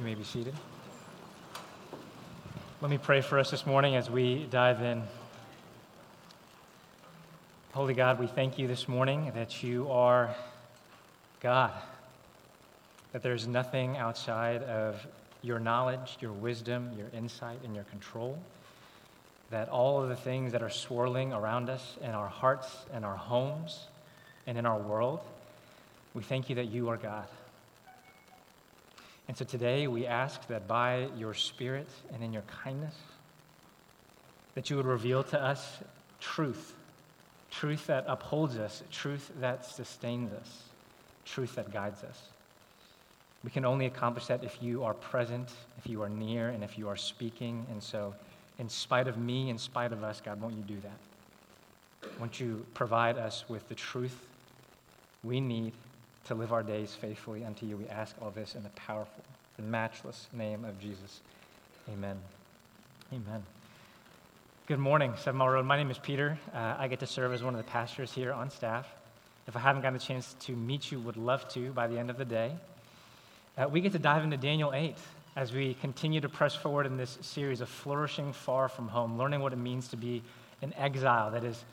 You may be seated. Let me pray for us this morning as we dive in. Holy God, we thank you this morning that you are God, that there's nothing outside of your knowledge, your wisdom, your insight, and your control. That all of the things that are swirling around us in our hearts and our homes and in our world, we thank you that you are God. And so today we ask that by your Spirit and in your kindness, that you would reveal to us truth, truth that upholds us, truth that sustains us, truth that guides us. We can only accomplish that if you are present, if you are near, and if you are speaking. And so, in spite of me, in spite of us, God, won't you do that? Won't you provide us with the truth we need to live our days faithfully unto you. We ask all this in the powerful the matchless name of Jesus. Amen. Amen. Good morning, Seven Mile Road. My name is Peter. Uh, I get to serve as one of the pastors here on staff. If I haven't gotten a chance to meet you, would love to by the end of the day. Uh, we get to dive into Daniel 8 as we continue to press forward in this series of flourishing far from home, learning what it means to be an exile that is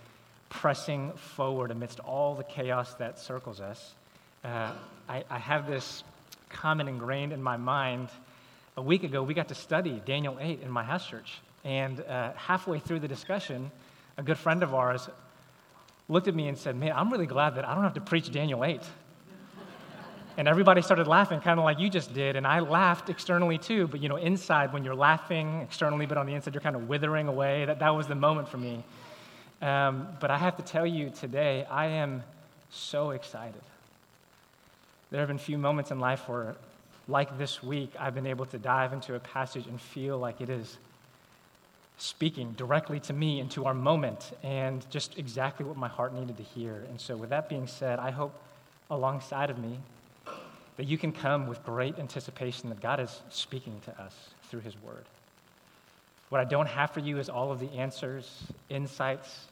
pressing forward amidst all the chaos that circles us uh, I, I have this comment ingrained in my mind. A week ago, we got to study Daniel 8 in my house church. And uh, halfway through the discussion, a good friend of ours looked at me and said, Man, I'm really glad that I don't have to preach Daniel 8. and everybody started laughing, kind of like you just did. And I laughed externally too, but you know, inside, when you're laughing externally, but on the inside, you're kind of withering away, that, that was the moment for me. Um, but I have to tell you today, I am so excited. There have been few moments in life where, like this week, I've been able to dive into a passage and feel like it is speaking directly to me and to our moment and just exactly what my heart needed to hear. And so, with that being said, I hope alongside of me that you can come with great anticipation that God is speaking to us through His Word. What I don't have for you is all of the answers, insights,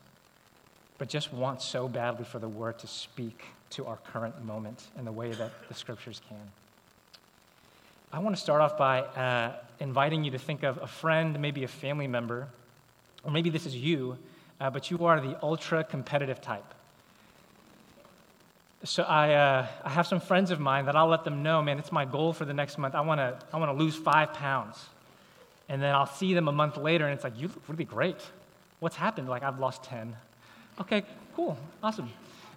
but just want so badly for the Word to speak to our current moment in the way that the scriptures can. I want to start off by uh, inviting you to think of a friend, maybe a family member, or maybe this is you, uh, but you are the ultra competitive type. So I, uh, I have some friends of mine that I'll let them know, man, it's my goal for the next month. I want to I want to lose five pounds. And then I'll see them a month later, and it's like, you look really great. What's happened? Like, I've lost 10. Okay, cool, awesome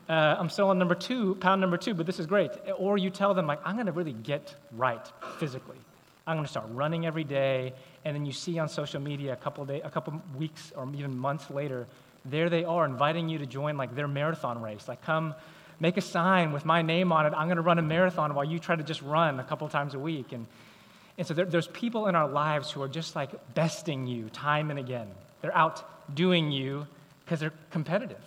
uh, I'm still on number two, pound number two, but this is great. Or you tell them, like, I'm going to really get right physically. I'm going to start running every day. And then you see on social media a couple, day, a couple weeks or even months later, there they are inviting you to join like their marathon race. Like, come make a sign with my name on it. I'm going to run a marathon while you try to just run a couple times a week. And, and so there, there's people in our lives who are just like besting you time and again. They're outdoing you because they're competitive.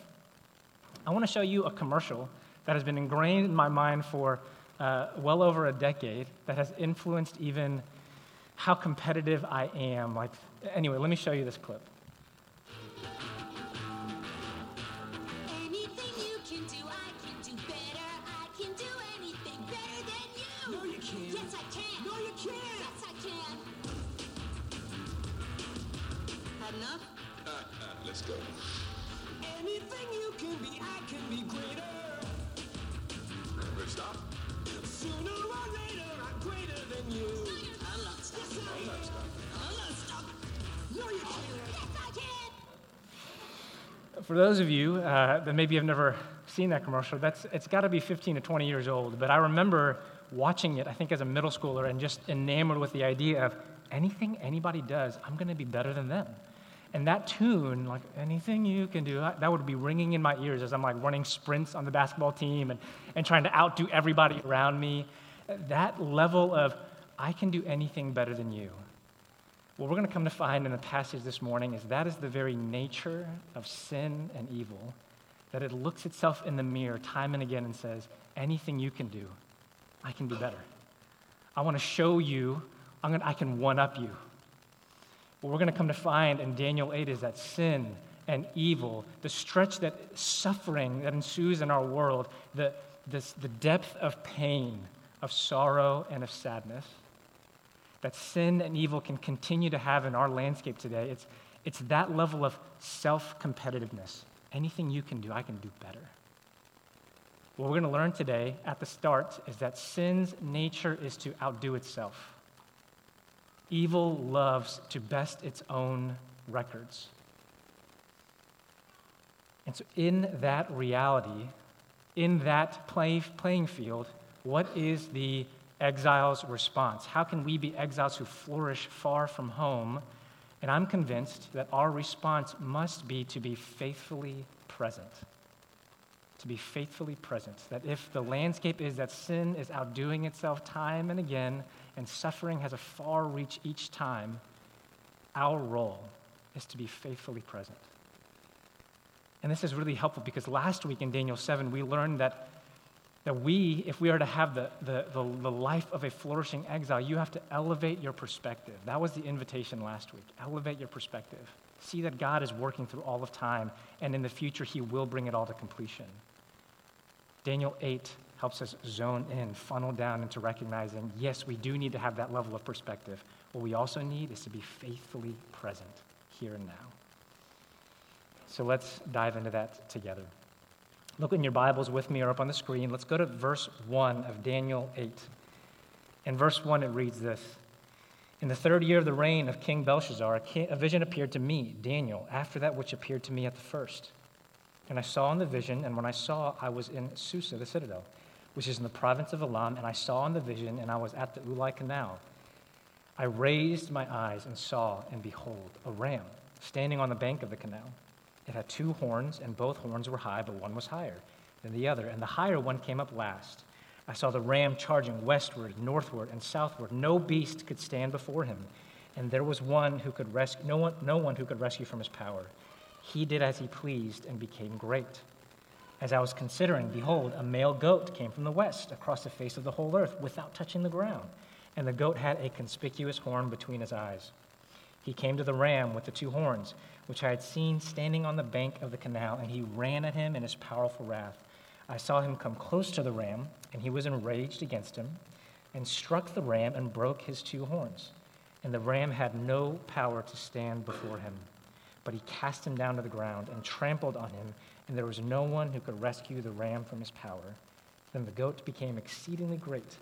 I want to show you a commercial that has been ingrained in my mind for uh, well over a decade that has influenced even how competitive I am. Like, anyway, let me show you this clip. For those of you uh, that maybe have never seen that commercial, that's, it's got to be 15 to 20 years old. But I remember watching it, I think, as a middle schooler and just enamored with the idea of anything anybody does, I'm going to be better than them. And that tune, like anything you can do, that would be ringing in my ears as I'm like running sprints on the basketball team and, and trying to outdo everybody around me. That level of, I can do anything better than you. What we're going to come to find in the passage this morning is that is the very nature of sin and evil, that it looks itself in the mirror time and again and says, anything you can do, I can do better. I want to show you, I'm gonna, I can one up you. What we're going to come to find in Daniel 8 is that sin and evil, the stretch that suffering that ensues in our world, the, this, the depth of pain, of sorrow, and of sadness, that sin and evil can continue to have in our landscape today, it's, it's that level of self competitiveness. Anything you can do, I can do better. What we're going to learn today at the start is that sin's nature is to outdo itself. Evil loves to best its own records. And so, in that reality, in that play, playing field, what is the exile's response? How can we be exiles who flourish far from home? And I'm convinced that our response must be to be faithfully present. To be faithfully present. That if the landscape is that sin is outdoing itself time and again, and suffering has a far reach each time, our role is to be faithfully present. And this is really helpful because last week in Daniel 7, we learned that that we, if we are to have the, the, the, the, life of a flourishing exile, you have to elevate your perspective. That was the invitation last week. Elevate your perspective. See that God is working through all of time, and in the future, He will bring it all to completion. Daniel 8 helps us zone in, funnel down into recognizing yes, we do need to have that level of perspective. What we also need is to be faithfully present here and now. So let's dive into that together. Look in your Bibles with me or up on the screen. Let's go to verse 1 of Daniel 8. In verse 1, it reads this In the third year of the reign of King Belshazzar, a vision appeared to me, Daniel, after that which appeared to me at the first. And I saw in the vision, and when I saw, I was in Susa, the citadel, which is in the province of Elam, and I saw in the vision, and I was at the Ulai Canal. I raised my eyes and saw, and behold, a ram standing on the bank of the canal. It had two horns, and both horns were high, but one was higher than the other, and the higher one came up last. I saw the ram charging westward, northward, and southward. No beast could stand before him, and there was one who could rescue no one, no one who could rescue from his power. He did as he pleased and became great. As I was considering, behold, a male goat came from the west across the face of the whole earth without touching the ground, and the goat had a conspicuous horn between his eyes. He came to the ram with the two horns which I had seen standing on the bank of the canal, and he ran at him in his powerful wrath. I saw him come close to the ram, and he was enraged against him, and struck the ram and broke his two horns. And the ram had no power to stand before him. But he cast him down to the ground and trampled on him, and there was no one who could rescue the ram from his power. Then the goat became exceedingly great.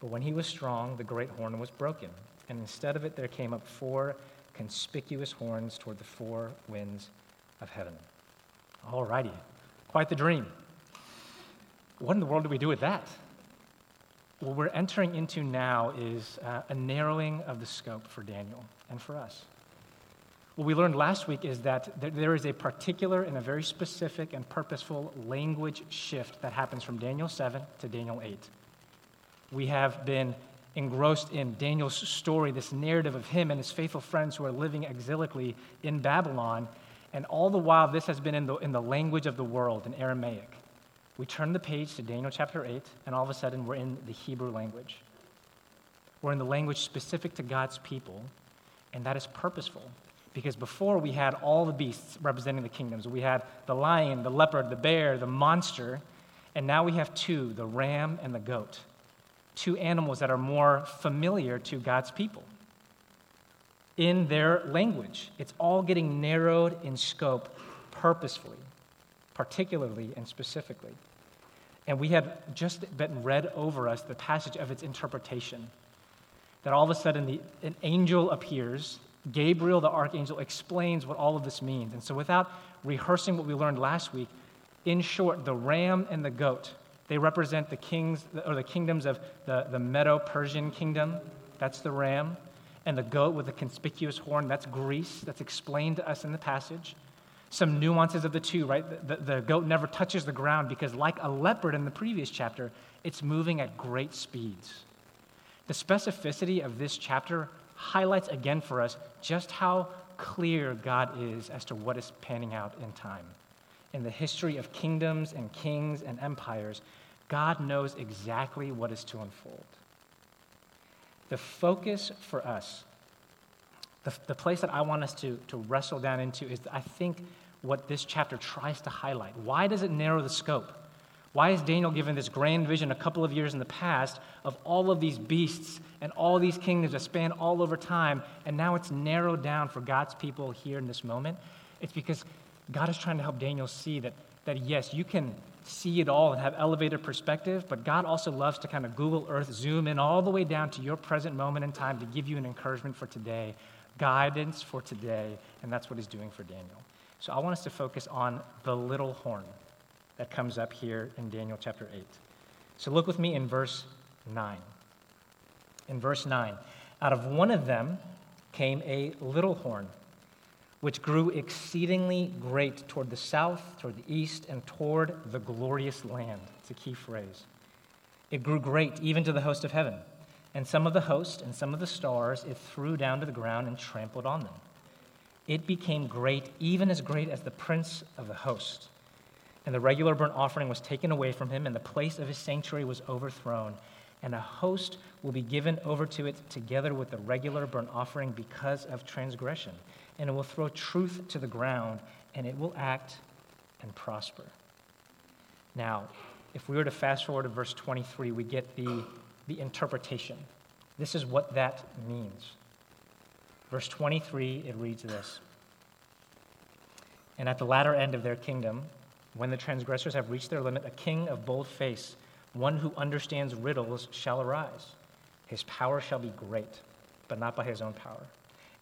But when he was strong, the great horn was broken, and instead of it there came up four conspicuous horns toward the four winds of heaven. All righty, quite the dream. What in the world do we do with that? What we're entering into now is uh, a narrowing of the scope for Daniel and for us. What we learned last week is that there is a particular and a very specific and purposeful language shift that happens from Daniel 7 to Daniel 8. We have been engrossed in Daniel's story, this narrative of him and his faithful friends who are living exilically in Babylon. And all the while, this has been in the, in the language of the world, in Aramaic. We turn the page to Daniel chapter 8, and all of a sudden, we're in the Hebrew language. We're in the language specific to God's people, and that is purposeful. Because before we had all the beasts representing the kingdoms. We had the lion, the leopard, the bear, the monster, and now we have two the ram and the goat two animals that are more familiar to God's people in their language. It's all getting narrowed in scope purposefully, particularly and specifically. And we have just been read over us the passage of its interpretation. That all of a sudden the, an angel appears. Gabriel, the archangel, explains what all of this means. And so, without rehearsing what we learned last week, in short, the ram and the goat they represent the kings or the kingdoms of the, the Medo Persian kingdom. That's the ram. And the goat with the conspicuous horn, that's Greece. That's explained to us in the passage. Some nuances of the two, right? The, the, the goat never touches the ground because, like a leopard in the previous chapter, it's moving at great speeds. The specificity of this chapter highlights again for us just how clear God is as to what is panning out in time. In the history of kingdoms and kings and empires, God knows exactly what is to unfold. The focus for us, the, the place that I want us to, to wrestle down into is, I think, what this chapter tries to highlight. Why does it narrow the scope? Why is Daniel given this grand vision a couple of years in the past of all of these beasts and all these kingdoms that span all over time, and now it's narrowed down for God's people here in this moment? It's because God is trying to help Daniel see that, that yes, you can see it all and have elevated perspective, but God also loves to kind of Google Earth, zoom in all the way down to your present moment in time to give you an encouragement for today, guidance for today, and that's what He's doing for Daniel. So I want us to focus on the little horn that comes up here in Daniel chapter 8. So look with me in verse 9. In verse 9, out of one of them came a little horn which grew exceedingly great toward the south, toward the east, and toward the glorious land. It's a key phrase. It grew great even to the host of heaven. And some of the host and some of the stars it threw down to the ground and trampled on them. It became great, even as great as the prince of the host. And the regular burnt offering was taken away from him, and the place of his sanctuary was overthrown. And a host will be given over to it together with the regular burnt offering because of transgression and it will throw truth to the ground, and it will act and prosper. Now, if we were to fast forward to verse 23, we get the, the interpretation. This is what that means. Verse 23, it reads this And at the latter end of their kingdom, when the transgressors have reached their limit, a king of bold face, one who understands riddles, shall arise. His power shall be great, but not by his own power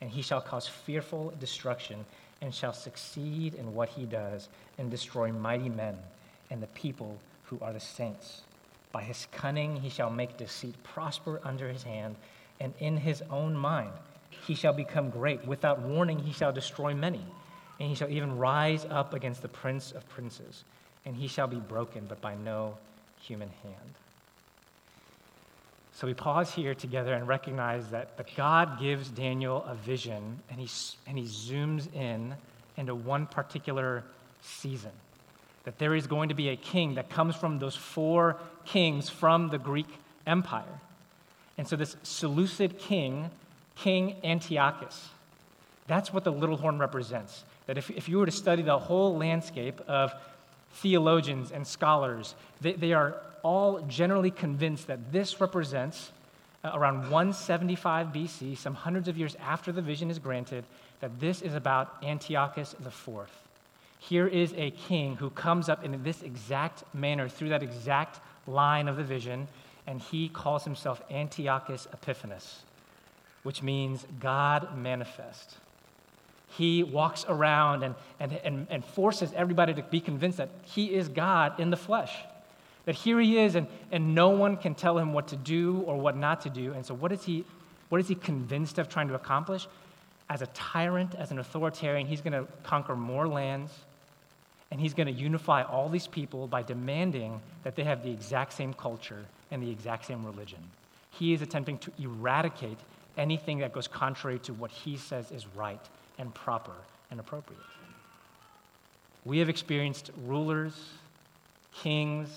and he shall cause fearful destruction, and shall succeed in what he does, and destroy mighty men and the people who are the saints. By his cunning he shall make deceit prosper under his hand, and in his own mind he shall become great. Without warning he shall destroy many, and he shall even rise up against the prince of princes, and he shall be broken, but by no human hand. So we pause here together and recognize that, God gives Daniel a vision and he, and he zooms in into one particular season. That there is going to be a king that comes from those four kings from the Greek Empire. And so this Seleucid king, King Antiochus, that's what the little horn represents. That if, if you were to study the whole landscape of theologians and scholars, they, they are all generally convinced that this represents uh, around 175 BC, some hundreds of years after the vision is granted, that this is about Antiochus IV. Here is a king who comes up in this exact manner through that exact line of the vision, and he calls himself Antiochus Epiphanes, which means God manifest. He walks around and, and, and, and forces everybody to be convinced that he is God in the flesh. That here he is, and, and no one can tell him what to do or what not to do. And so, what is, he, what is he convinced of trying to accomplish? As a tyrant, as an authoritarian, he's going to conquer more lands, and he's going to unify all these people by demanding that they have the exact same culture and the exact same religion. He is attempting to eradicate anything that goes contrary to what he says is right and proper and appropriate. We have experienced rulers, kings,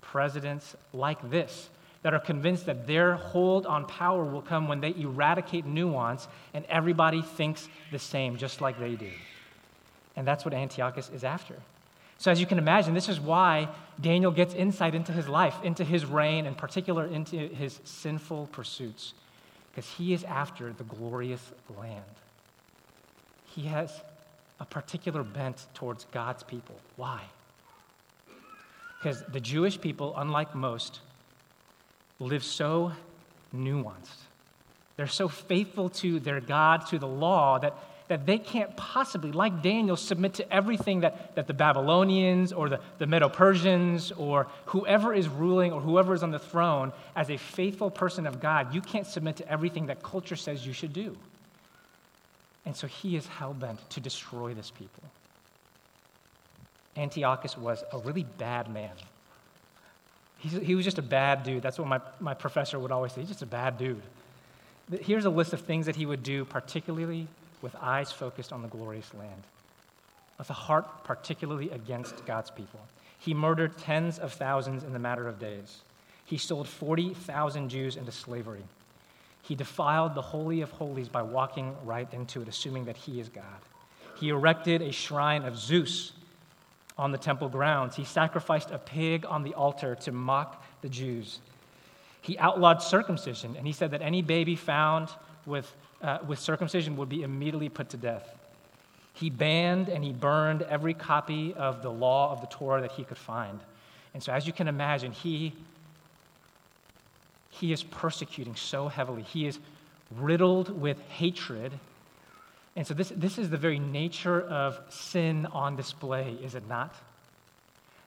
presidents like this that are convinced that their hold on power will come when they eradicate nuance and everybody thinks the same, just like they do. And that's what Antiochus is after. So, as you can imagine, this is why Daniel gets insight into his life, into his reign, and particular into his sinful pursuits, because he is after the glorious land. He has a particular bent towards God's people. Why? Because the Jewish people, unlike most, live so nuanced. They're so faithful to their God, to the law, that, that they can't possibly, like Daniel, submit to everything that, that the Babylonians or the, the Medo Persians or whoever is ruling or whoever is on the throne, as a faithful person of God, you can't submit to everything that culture says you should do. And so he is hell bent to destroy this people. Antiochus was a really bad man. He's, he was just a bad dude. That's what my, my professor would always say. He's just a bad dude. Here's a list of things that he would do, particularly with eyes focused on the glorious land, with a heart particularly against God's people. He murdered tens of thousands in the matter of days. He sold 40,000 Jews into slavery. He defiled the Holy of Holies by walking right into it, assuming that he is God. He erected a shrine of Zeus on the temple grounds. He sacrificed a pig on the altar to mock the Jews. He outlawed circumcision, and he said that any baby found with, uh, with circumcision would be immediately put to death. He banned and he burned every copy of the law of the Torah that he could find. And so, as you can imagine, he, he is persecuting so heavily. He is riddled with hatred. And so, this, this is the very nature of sin on display, is it not?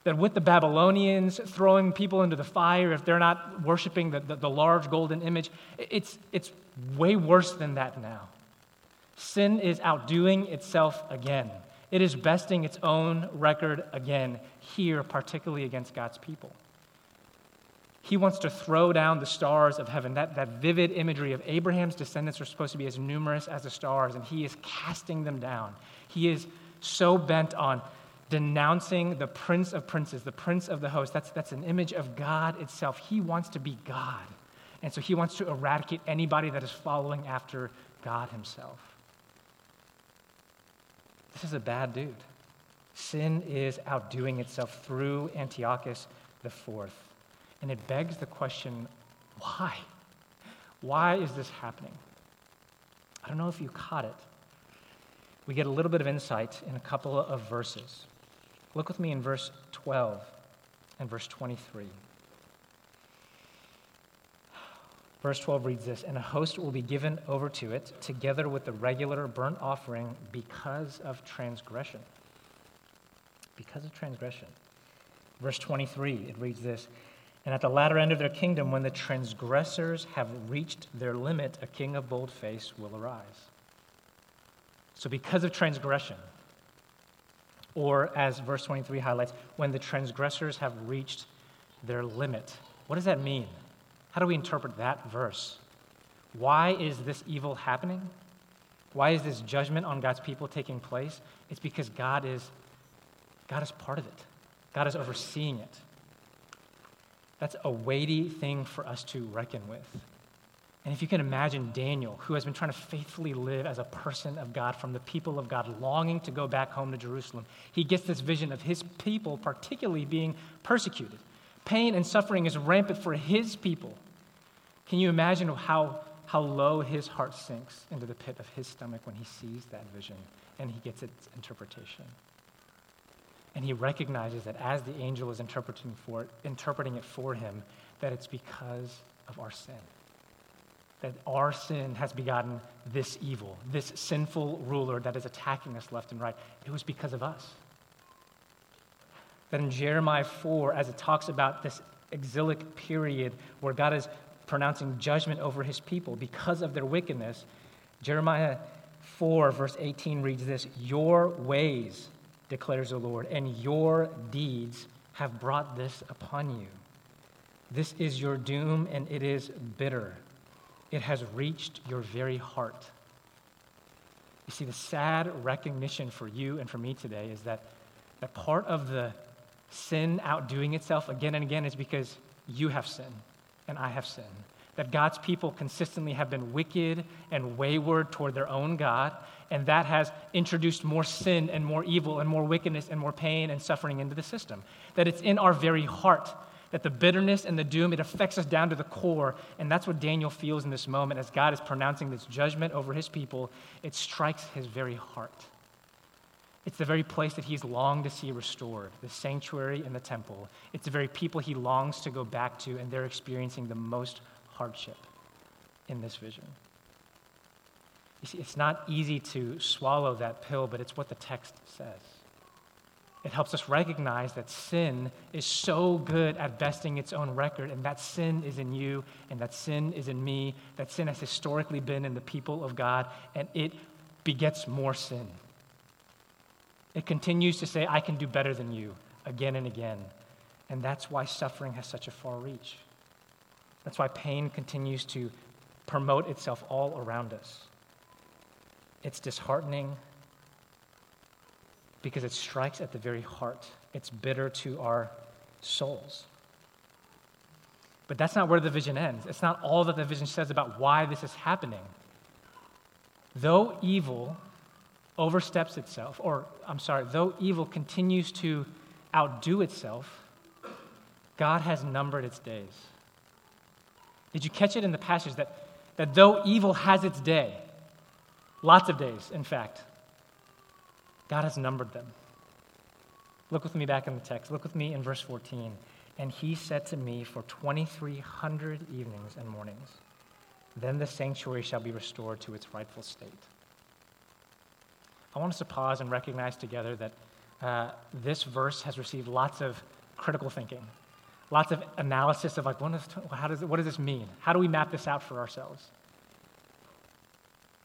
That with the Babylonians throwing people into the fire if they're not worshiping the, the, the large golden image, it's, it's way worse than that now. Sin is outdoing itself again. It is besting its own record again, here, particularly against God's people. He wants to throw down the stars of heaven. That, that vivid imagery of Abraham's descendants are supposed to be as numerous as the stars, and he is casting them down. He is so bent on denouncing the prince of princes, the prince of the host. That's, that's an image of God itself. He wants to be God. And so he wants to eradicate anybody that is following after God himself. This is a bad dude. Sin is outdoing itself through Antiochus the Fourth. And it begs the question why? Why is this happening? I don't know if you caught it. We get a little bit of insight in a couple of verses. Look with me in verse 12 and verse 23. Verse 12 reads this And a host will be given over to it, together with the regular burnt offering, because of transgression. Because of transgression. Verse 23, it reads this And at the latter end of their kingdom, when the transgressors have reached their limit, a king of bold face will arise. So, because of transgression, or as verse 23 highlights, when the transgressors have reached their limit, what does that mean? How do we interpret that verse? Why is this evil happening? Why is this judgment on God's people taking place? It's because God is God is part of it. God is overseeing it. That's a weighty thing for us to reckon with. And if you can imagine Daniel, who has been trying to faithfully live as a person of God from the people of God, longing to go back home to Jerusalem, he gets this vision of his people, particularly being persecuted. Pain and suffering is rampant for his people. Can you imagine how, how low his heart sinks into the pit of his stomach when he sees that vision and he gets its interpretation? And he recognizes that as the angel is interpreting, for interpreting it for him, that it's because of our sin. That our sin has begotten this evil, this sinful ruler that is attacking us left and right. It was because of us that in Jeremiah 4, as it talks about this exilic period where God is pronouncing judgment over his people because of their wickedness, Jeremiah 4, verse 18 reads this Your ways, declares the Lord, and your deeds have brought this upon you. This is your doom, and it is bitter. It has reached your very heart. You see, the sad recognition for you and for me today is that, that part of the sin outdoing itself again and again is because you have sinned and I have sin. That God's people consistently have been wicked and wayward toward their own God, and that has introduced more sin and more evil and more wickedness and more pain and suffering into the system. That it's in our very heart that the bitterness and the doom it affects us down to the core and that's what daniel feels in this moment as god is pronouncing this judgment over his people it strikes his very heart it's the very place that he's longed to see restored, the sanctuary and the temple. It's the very people he longs to go back to, and they're experiencing the most hardship in this vision. You see, it's not easy to swallow that pill, but it's what the text says. It helps us recognize that sin is so good at besting its own record, and that sin is in you, and that sin is in me, that sin has historically been in the people of God, and it begets more sin. It continues to say, I can do better than you again and again. And that's why suffering has such a far reach. That's why pain continues to promote itself all around us. It's disheartening because it strikes at the very heart. It's bitter to our souls. But that's not where the vision ends. It's not all that the vision says about why this is happening. Though evil oversteps itself, or I'm sorry, though evil continues to outdo itself, God has numbered its days. Did you catch it in the passage that, that though evil has its day, lots of days, in fact, God has numbered them? Look with me back in the text. Look with me in verse 14. And he said to me, For 2,300 evenings and mornings, then the sanctuary shall be restored to its rightful state. I want us to pause and recognize together that uh, this verse has received lots of critical thinking, lots of analysis of like, what does, how does, what does this mean? How do we map this out for ourselves?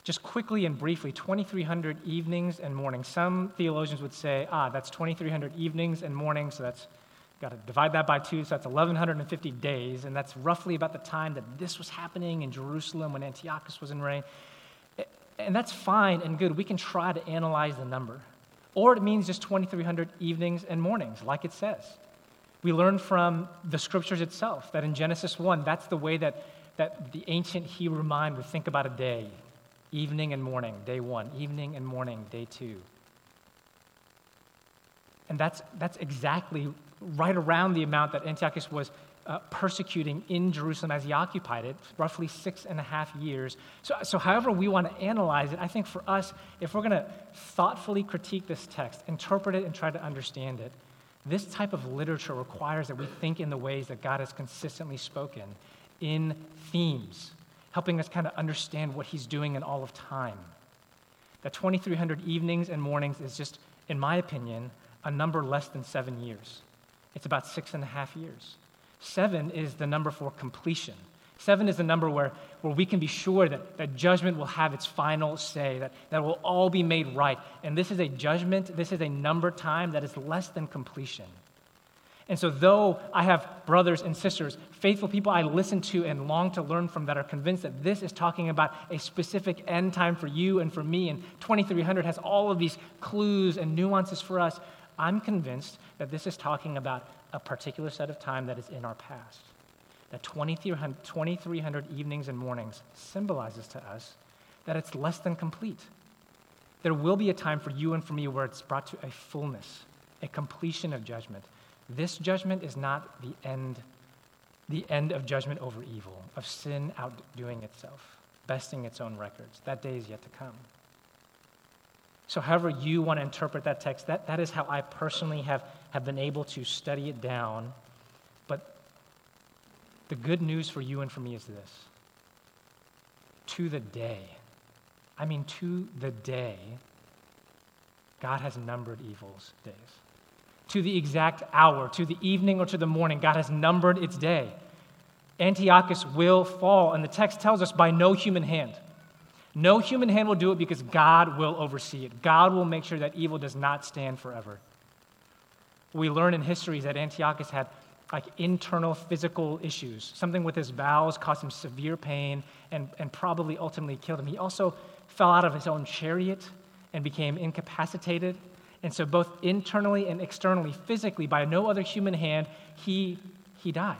Just quickly and briefly, 2,300 evenings and mornings. Some theologians would say, ah, that's 2,300 evenings and mornings, so that's got to divide that by two, so that's 1,150 days, and that's roughly about the time that this was happening in Jerusalem when Antiochus was in reign. And that's fine and good. We can try to analyze the number. Or it means just 2,300 evenings and mornings, like it says. We learn from the scriptures itself that in Genesis 1, that's the way that, that the ancient Hebrew mind would think about a day evening and morning, day one, evening and morning, day two. And that's, that's exactly right around the amount that Antiochus was uh, persecuting in Jerusalem as he occupied it, roughly six and a half years. So, so, however we want to analyze it, I think for us, if we're going to thoughtfully critique this text, interpret it, and try to understand it, this type of literature requires that we think in the ways that God has consistently spoken in themes, helping us kind of understand what he's doing in all of time. That 2,300 evenings and mornings is just, in my opinion, a number less than seven years. It's about six and a half years. Seven is the number for completion. Seven is the number where, where we can be sure that, that judgment will have its final say, that, that will all be made right. And this is a judgment, this is a number time that is less than completion. And so, though I have brothers and sisters, faithful people I listen to and long to learn from that are convinced that this is talking about a specific end time for you and for me, and 2300 has all of these clues and nuances for us, I'm convinced that this is talking about a particular set of time that is in our past. That 2,300, 2,300 evenings and mornings symbolizes to us that it's less than complete. There will be a time for you and for me where it's brought to a fullness, a completion of judgment. This judgment is not the end, the end of judgment over evil, of sin outdoing itself, besting its own records. That day is yet to come. So, however you want to interpret that text, that, that is how I personally have, have been able to study it down. The good news for you and for me is this to the day, I mean, to the day, God has numbered evil's days. To the exact hour, to the evening or to the morning, God has numbered its day. Antiochus will fall, and the text tells us by no human hand. No human hand will do it because God will oversee it. God will make sure that evil does not stand forever. We learn in history that Antiochus had like internal physical issues. Something with his bowels caused him severe pain and, and probably ultimately killed him. He also fell out of his own chariot and became incapacitated. And so, both internally and externally, physically, by no other human hand, he, he died.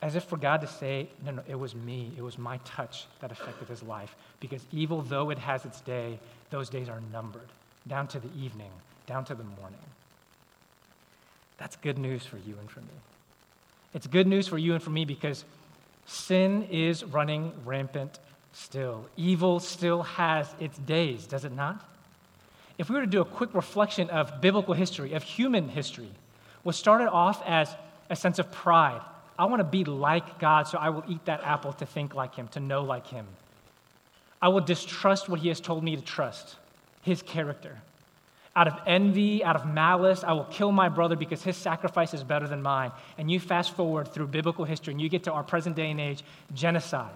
As if for God to say, no, no, it was me, it was my touch that affected his life. Because evil, though it has its day, those days are numbered, down to the evening, down to the morning. That's good news for you and for me. It's good news for you and for me because sin is running rampant still. Evil still has its days, does it not? If we were to do a quick reflection of biblical history, of human history, what started off as a sense of pride I want to be like God, so I will eat that apple to think like Him, to know like Him. I will distrust what He has told me to trust, His character. Out of envy, out of malice, I will kill my brother because his sacrifice is better than mine. And you fast forward through biblical history and you get to our present day and age genocide,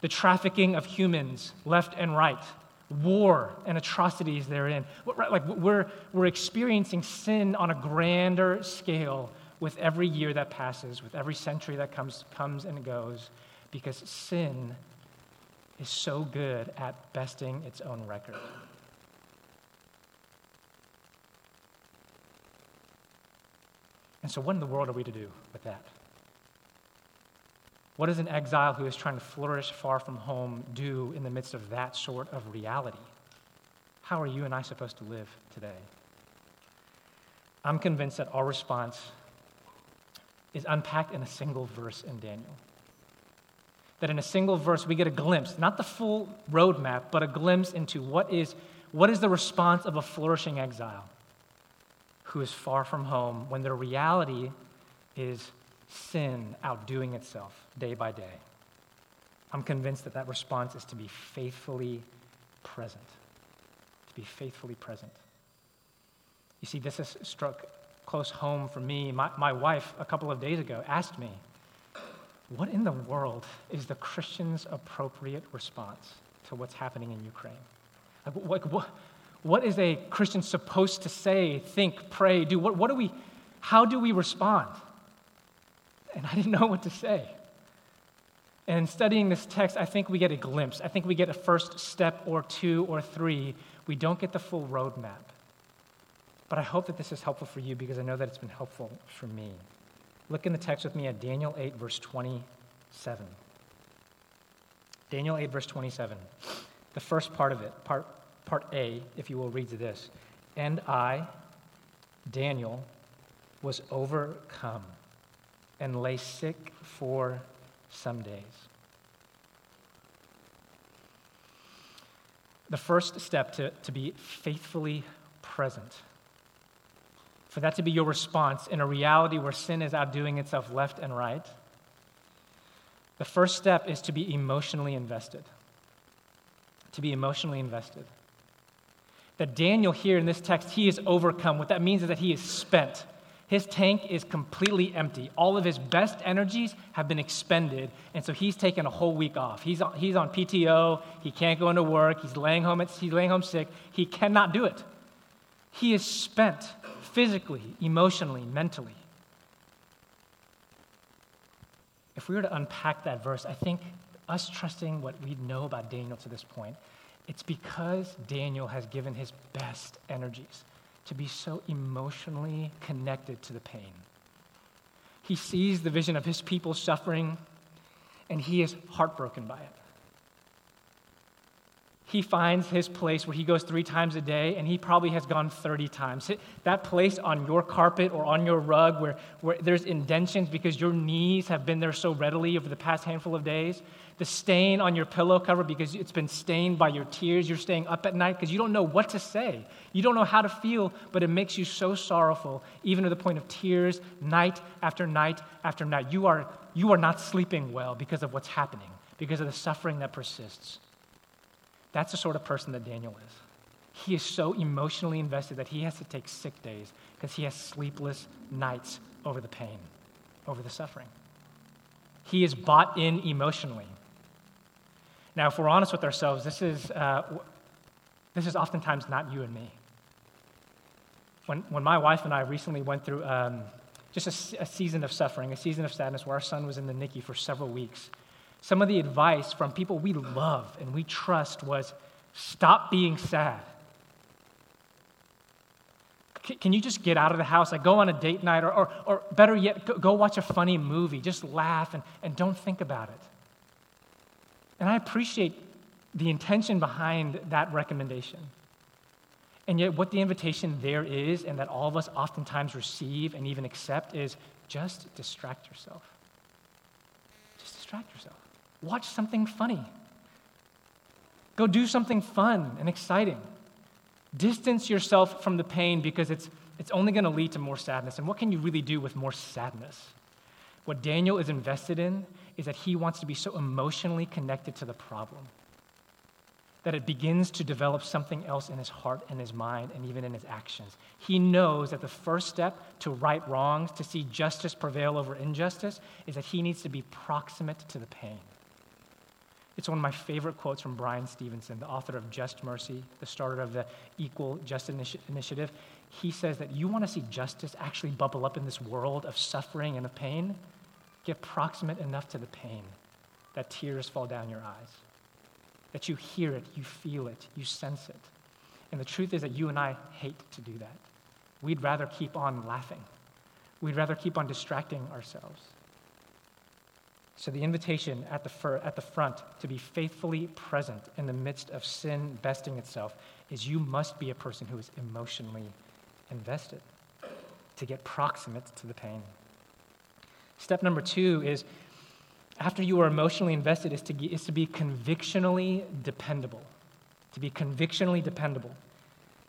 the trafficking of humans left and right, war and atrocities therein. Like we're, we're experiencing sin on a grander scale with every year that passes, with every century that comes, comes and goes, because sin is so good at besting its own record. And so, what in the world are we to do with that? What does an exile who is trying to flourish far from home do in the midst of that sort of reality? How are you and I supposed to live today? I'm convinced that our response is unpacked in a single verse in Daniel. That in a single verse, we get a glimpse, not the full roadmap, but a glimpse into what is, what is the response of a flourishing exile who is far from home when their reality is sin outdoing itself day by day. I'm convinced that that response is to be faithfully present. To be faithfully present. You see, this has struck close home for me. My, my wife, a couple of days ago, asked me, What in the world is the Christian's appropriate response to what's happening in Ukraine? Like, what, what is a Christian supposed to say, think, pray, do? What, what do we, how do we respond? And I didn't know what to say. And in studying this text, I think we get a glimpse. I think we get a first step or two or three. We don't get the full roadmap. But I hope that this is helpful for you because I know that it's been helpful for me. Look in the text with me at Daniel 8, verse 27. Daniel 8, verse 27. The first part of it, part, part A, if you will, reads this And I, Daniel, was overcome and lay sick for some days. The first step to, to be faithfully present for that to be your response in a reality where sin is outdoing itself left and right, the first step is to be emotionally invested. To be emotionally invested. That Daniel here in this text, he is overcome. What that means is that he is spent. His tank is completely empty. All of his best energies have been expended, and so he's taken a whole week off. He's on, he's on PTO. He can't go into work. He's laying home. He's laying home sick. He cannot do it. He is spent physically, emotionally, mentally. If we were to unpack that verse, I think us trusting what we know about Daniel to this point, it's because Daniel has given his best energies to be so emotionally connected to the pain. He sees the vision of his people suffering, and he is heartbroken by it he finds his place where he goes three times a day, and he probably has gone 30 times. That place on your carpet or on your rug where, where there's indentions because your knees have been there so readily over the past handful of days. The stain on your pillow cover because it's been stained by your tears. You're staying up at night because you don't know what to say. You don't know how to feel, but it makes you so sorrowful, even to the point of tears, night after night after night. You are, you are not sleeping well because of what's happening, because of the suffering that persists. That's the sort of person that Daniel is. He is so emotionally invested that he has to take sick days because he has sleepless nights over the pain, over the suffering. He is bought in emotionally. Now, if we're honest with ourselves, this is, uh, this is oftentimes not you and me. When, when my wife and I recently went through um, just a, a season of suffering, a season of sadness where our son was in the NICU for several weeks, some of the advice from people we love and we trust was stop being sad. Can you just get out of the house? Like go on a date night, or, or, or better yet, go, go watch a funny movie. Just laugh and, and don't think about it. And I appreciate the intention behind that recommendation. And yet, what the invitation there is, and that all of us oftentimes receive and even accept, is just distract yourself. Just distract yourself. Watch something funny. Go do something fun and exciting. Distance yourself from the pain because it's, it's only going to lead to more sadness. And what can you really do with more sadness? What Daniel is invested in is that he wants to be so emotionally connected to the problem that it begins to develop something else in his heart and his mind and even in his actions. He knows that the first step to right wrongs, to see justice prevail over injustice, is that he needs to be proximate to the pain. It's one of my favorite quotes from Bryan Stevenson, the author of Just Mercy, the starter of the Equal Justice Initiative. He says that you want to see justice actually bubble up in this world of suffering and of pain? Get proximate enough to the pain that tears fall down your eyes, that you hear it, you feel it, you sense it. And the truth is that you and I hate to do that. We'd rather keep on laughing, we'd rather keep on distracting ourselves. So, the invitation at the, fir- at the front to be faithfully present in the midst of sin besting itself is you must be a person who is emotionally invested. to get proximate to the pain. Step number two is after you are emotionally invested, is to, is to be convictionally dependable. To be convictionally dependable.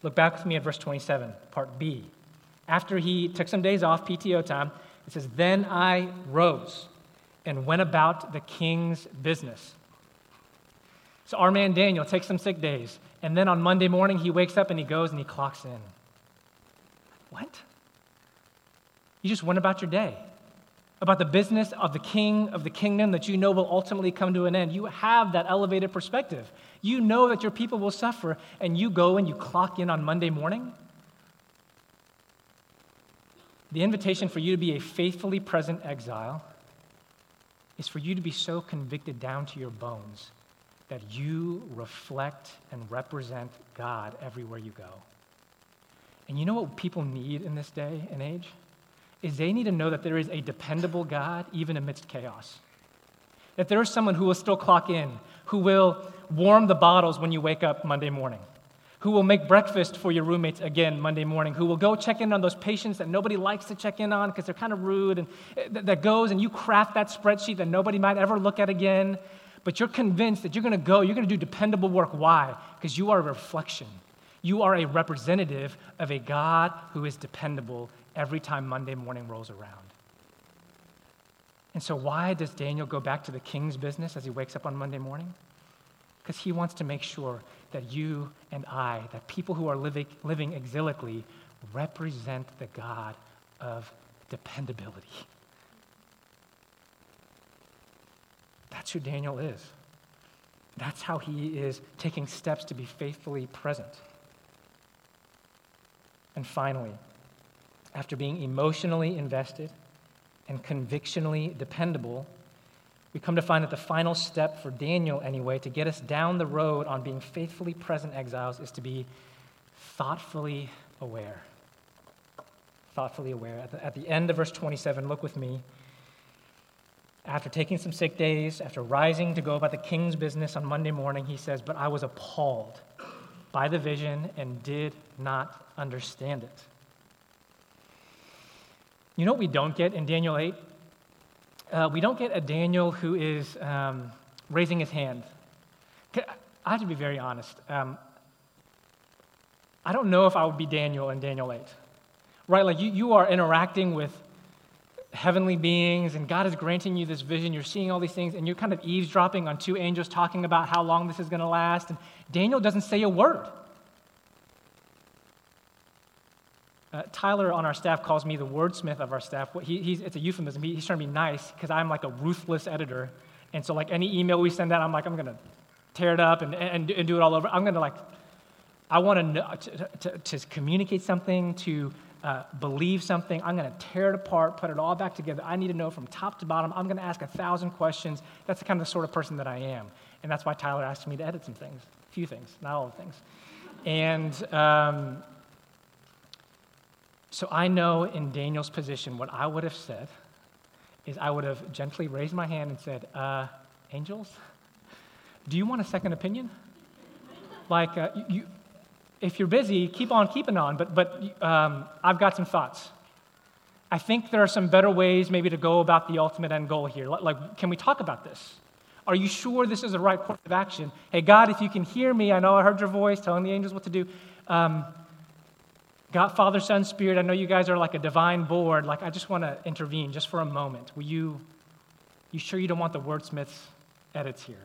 Look back with me at verse 27, part B. After he took some days off, PTO time, it says, Then I rose and went about the king's business. So our man Daniel takes some sick days, and then on Monday morning he wakes up and he goes and he clocks in. What? You just went about your day about the business of the king of the kingdom that you know will ultimately come to an end. You have that elevated perspective. You know that your people will suffer, and you go and you clock in on Monday morning. The invitation for you to be a faithfully present exile is for you to be so convicted down to your bones that you reflect and represent God everywhere you go. And you know what people need in this day and age? is they need to know that there is a dependable God even amidst chaos. That there is someone who will still clock in, who will warm the bottles when you wake up Monday morning, who will make breakfast for your roommates again Monday morning, who will go check in on those patients that nobody likes to check in on because they're kind of rude, and eh, that goes and you craft that spreadsheet that nobody might ever look at again. But you're convinced that you're going to go, you're going to do dependable work. Why? Because you are a reflection. You are a representative of a God who is dependable every time Monday morning rolls around. And so, why does Daniel go back to the king's business as he wakes up on Monday morning? Because he wants to make sure that you and I, that people who are living, living exilically, represent the God of dependability. That's who Daniel is. That's how he is taking steps to be faithfully present. And finally, after being emotionally invested and convictionally dependable, we come to find that the final step for Daniel, anyway, to get us down the road on being faithfully present exiles is to be thoughtfully aware. Thoughtfully aware. At the, at the end of verse 27, look with me. After taking some sick days, after rising to go about the king's business on Monday morning, he says, But I was appalled by the vision and did not understand it. You know what we don't get in Daniel 8? Uh, we don't get a Daniel who is um, raising his hand. I have to be very honest. Um, I don't know if I would be Daniel in Daniel 8. Right? Like you, you are interacting with heavenly beings, and God is granting you this vision. You're seeing all these things, and you're kind of eavesdropping on two angels talking about how long this is going to last. And Daniel doesn't say a word. Uh, Tyler on our staff calls me the wordsmith of our staff. He, it's a euphemism. He, he's trying to be nice because I'm like a ruthless editor. And so, like, any email we send out, I'm like, I'm going to tear it up and, and, and do it all over. I'm going to, like, I want to, to, to communicate something, to uh, believe something. I'm going to tear it apart, put it all back together. I need to know from top to bottom. I'm going to ask a thousand questions. That's the kind of the sort of person that I am. And that's why Tyler asked me to edit some things, a few things, not all the things. And, um, so I know in Daniel's position, what I would have said is I would have gently raised my hand and said, uh, Angels, do you want a second opinion? like, uh, you, if you're busy, keep on keeping on, but, but um, I've got some thoughts. I think there are some better ways maybe to go about the ultimate end goal here. Like, can we talk about this? Are you sure this is the right course of action? Hey, God, if you can hear me, I know I heard your voice telling the angels what to do. Um, God, Father, Son, Spirit, I know you guys are like a divine board. Like, I just want to intervene just for a moment. Will you, you sure you don't want the wordsmith's edits here?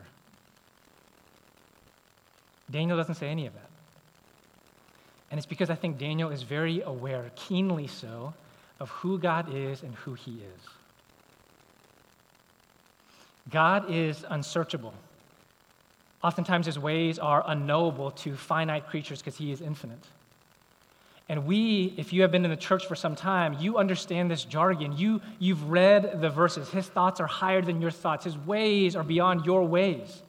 Daniel doesn't say any of that. And it's because I think Daniel is very aware, keenly so, of who God is and who he is. God is unsearchable. Oftentimes, his ways are unknowable to finite creatures because he is infinite. And we, if you have been in the church for some time, you understand this jargon. You, you've read the verses. His thoughts are higher than your thoughts, His ways are beyond your ways.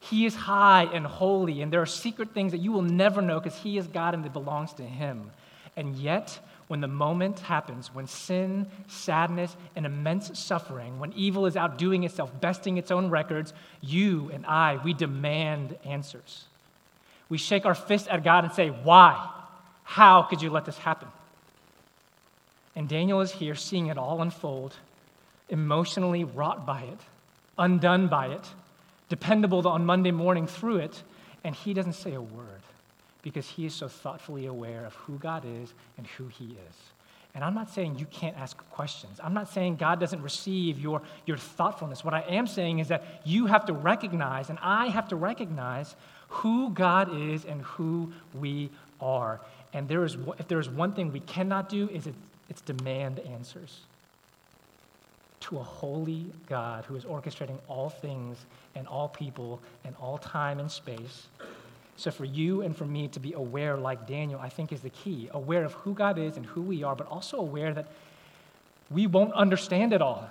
He is high and holy, and there are secret things that you will never know because He is God and it belongs to Him. And yet, when the moment happens, when sin, sadness, and immense suffering, when evil is outdoing itself, besting its own records, you and I, we demand answers. We shake our fist at God and say, Why? How could you let this happen? And Daniel is here seeing it all unfold, emotionally wrought by it, undone by it, dependable on Monday morning through it, and he doesn't say a word because he is so thoughtfully aware of who God is and who he is. And I'm not saying you can't ask questions. I'm not saying God doesn't receive your, your thoughtfulness. What I am saying is that you have to recognize, and I have to recognize, who God is and who we are. And there is, if there is one thing we cannot do, is it, it's demand answers to a holy God who is orchestrating all things and all people and all time and space. So, for you and for me to be aware, like Daniel, I think is the key aware of who God is and who we are, but also aware that we won't understand it all.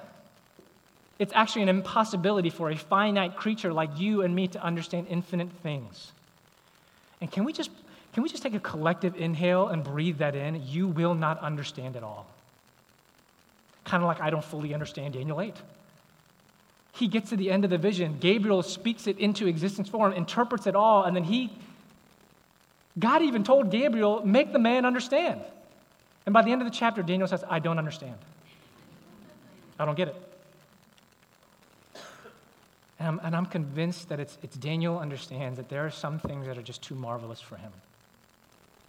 It's actually an impossibility for a finite creature like you and me to understand infinite things. And can we just, can we just take a collective inhale and breathe that in? You will not understand it all. Kind of like I don't fully understand Daniel 8. He gets to the end of the vision. Gabriel speaks it into existence for him, interprets it all, and then he, God even told Gabriel, make the man understand. And by the end of the chapter, Daniel says, I don't understand. I don't get it. And I'm, and I'm convinced that it's, it's Daniel understands that there are some things that are just too marvelous for him,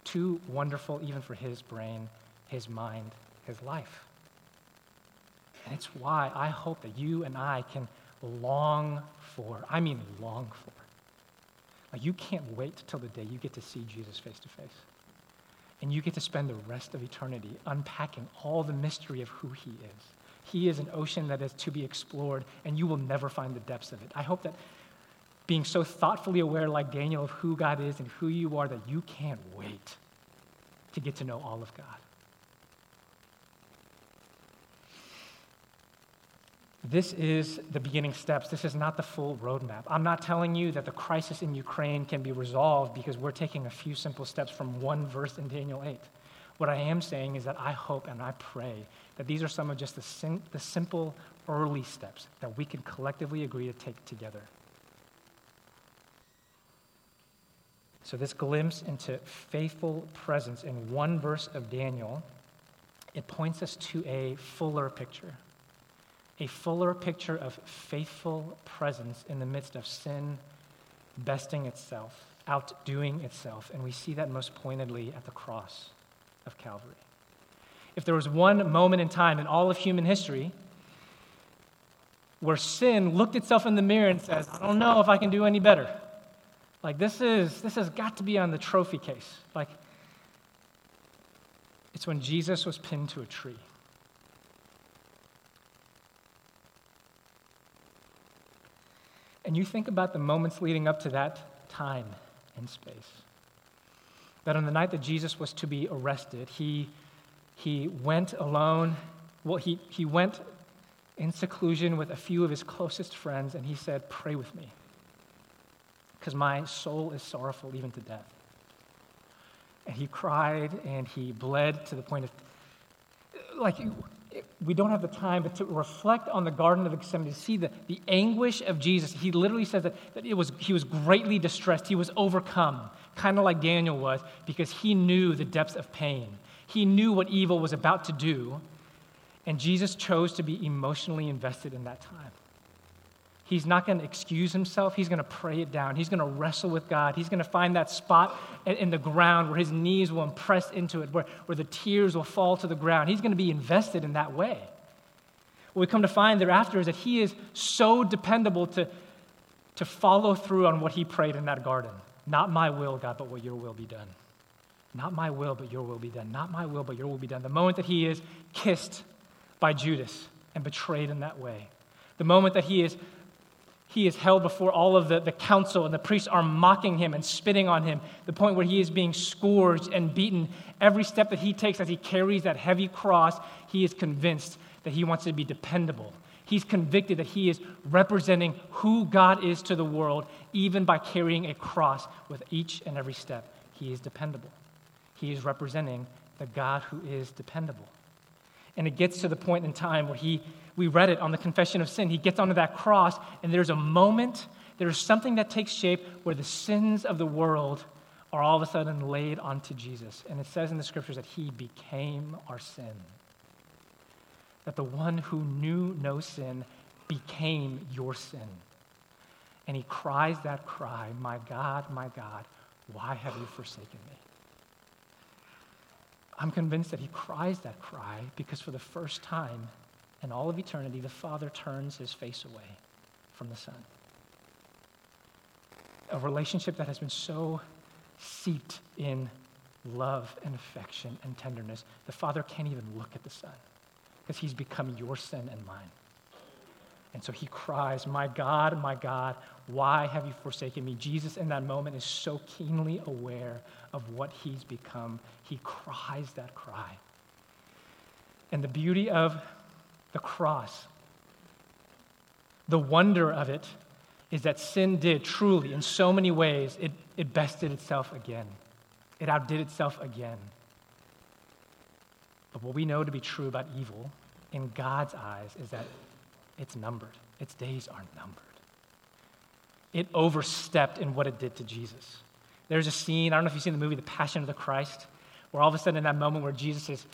too wonderful even for his brain, his mind, his life. And it's why I hope that you and I can long for, I mean, long for. Like, you can't wait till the day you get to see Jesus face to face. And you get to spend the rest of eternity unpacking all the mystery of who he is. He is an ocean that is to be explored, and you will never find the depths of it. I hope that being so thoughtfully aware, like Daniel, of who God is and who you are, that you can't wait to get to know all of God. This is the beginning steps. This is not the full roadmap. I'm not telling you that the crisis in Ukraine can be resolved because we're taking a few simple steps from one verse in Daniel 8. What I am saying is that I hope and I pray that these are some of just the, sim- the simple early steps that we can collectively agree to take together. So, this glimpse into faithful presence in one verse of Daniel, it points us to a fuller picture a fuller picture of faithful presence in the midst of sin besting itself, outdoing itself. And we see that most pointedly at the cross of Calvary. If there was one moment in time in all of human history where sin looked itself in the mirror and says, I don't know if I can do any better. Like this is this has got to be on the trophy case. Like it's when Jesus was pinned to a tree. And you think about the moments leading up to that time and space. That on the night that Jesus was to be arrested, he, he went alone. Well, he, he went in seclusion with a few of his closest friends, and he said, Pray with me, because my soul is sorrowful even to death. And he cried and he bled to the point of, like, we don't have the time, but to reflect on the Garden of Gethsemane, to see the, the anguish of Jesus. He literally says that, that it was, he was greatly distressed. He was overcome, kind of like Daniel was, because he knew the depths of pain. He knew what evil was about to do, and Jesus chose to be emotionally invested in that time. He's not going to excuse himself. He's going to pray it down. He's going to wrestle with God. He's going to find that spot in the ground where his knees will impress into it, where, where the tears will fall to the ground. He's going to be invested in that way. What we come to find thereafter is that he is so dependable to, to follow through on what he prayed in that garden. Not my will, God, but what your will be done. Not my will, but your will be done. Not my will, but your will be done. The moment that he is kissed by Judas and betrayed in that way, the moment that he is he is held before all of the, the council, and the priests are mocking him and spitting on him, the point where he is being scourged and beaten. Every step that he takes as he carries that heavy cross, he is convinced that he wants to be dependable. He's convicted that he is representing who God is to the world, even by carrying a cross with each and every step. He is dependable. He is representing the God who is dependable. And it gets to the point in time where he we read it on the confession of sin. He gets onto that cross, and there's a moment, there's something that takes shape where the sins of the world are all of a sudden laid onto Jesus. And it says in the scriptures that he became our sin. that the one who knew no sin became your sin. And he cries that cry, My God, my God, why have you forsaken me? I'm convinced that he cries that cry because for the first time in all of eternity, the Father turns his face away from the Son. A relationship that has been so seeped in love and affection and tenderness, the Father can't even look at the Son because he's become your sin and mine. And so he cries, My God, my God, why have you forsaken me? Jesus, in that moment, is so keenly aware of what he's become. He cries that cry. And the beauty of the cross, the wonder of it, is that sin did truly, in so many ways, it, it bested itself again. It outdid itself again. But what we know to be true about evil in God's eyes is that it's numbered, its days are numbered. It overstepped in what it did to Jesus. There's a scene, I don't know if you've seen the movie The Passion of the Christ, where all of a sudden, in that moment where Jesus is,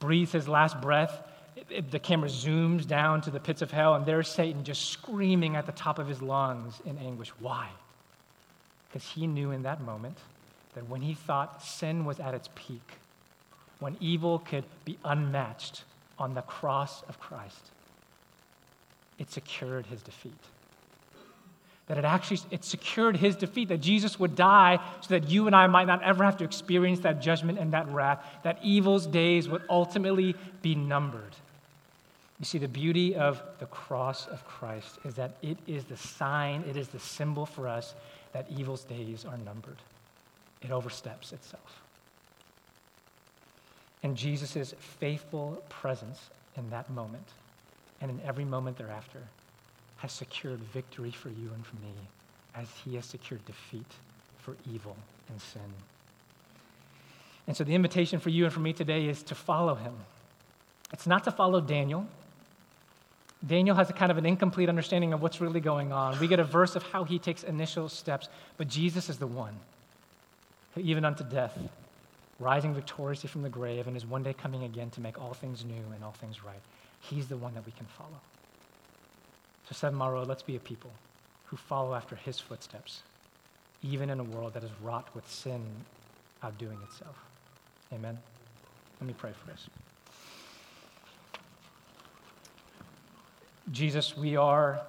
breathes his last breath, it, the camera zooms down to the pits of hell, and there's Satan just screaming at the top of his lungs in anguish. Why? Because he knew in that moment that when he thought sin was at its peak, when evil could be unmatched on the cross of Christ, it secured his defeat. That it actually it secured his defeat, that Jesus would die so that you and I might not ever have to experience that judgment and that wrath, that evil's days would ultimately be numbered. You see, the beauty of the cross of Christ is that it is the sign, it is the symbol for us that evil's days are numbered it oversteps itself. And Jesus' faithful presence in that moment and in every moment thereafter has secured victory for you and for me as he has secured defeat for evil and sin. And so the invitation for you and for me today is to follow him. It's not to follow Daniel. Daniel has a kind of an incomplete understanding of what's really going on. We get a verse of how he takes initial steps, but Jesus is the one even unto death, rising victoriously from the grave, and is one day coming again to make all things new and all things right. He's the one that we can follow. So, Seven Mile Road, let's be a people who follow after his footsteps, even in a world that is wrought with sin outdoing itself. Amen. Let me pray for us. Jesus, we are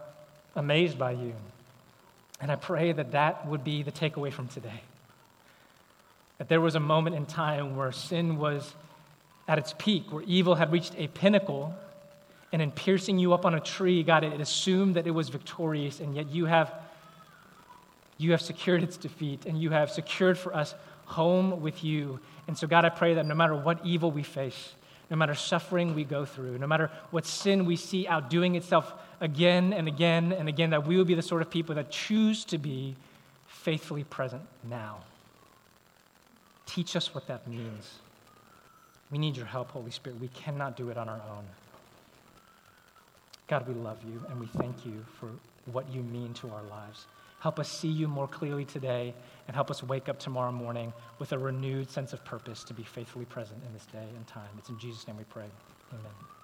amazed by you. And I pray that that would be the takeaway from today. That there was a moment in time where sin was at its peak, where evil had reached a pinnacle, and in piercing you up on a tree, God, it assumed that it was victorious, and yet you have, you have secured its defeat, and you have secured for us home with you. And so, God, I pray that no matter what evil we face, no matter suffering we go through, no matter what sin we see outdoing itself again and again and again, that we will be the sort of people that choose to be faithfully present now. Teach us what that means. We need your help, Holy Spirit. We cannot do it on our own. God, we love you and we thank you for what you mean to our lives. Help us see you more clearly today and help us wake up tomorrow morning with a renewed sense of purpose to be faithfully present in this day and time. It's in Jesus' name we pray. Amen.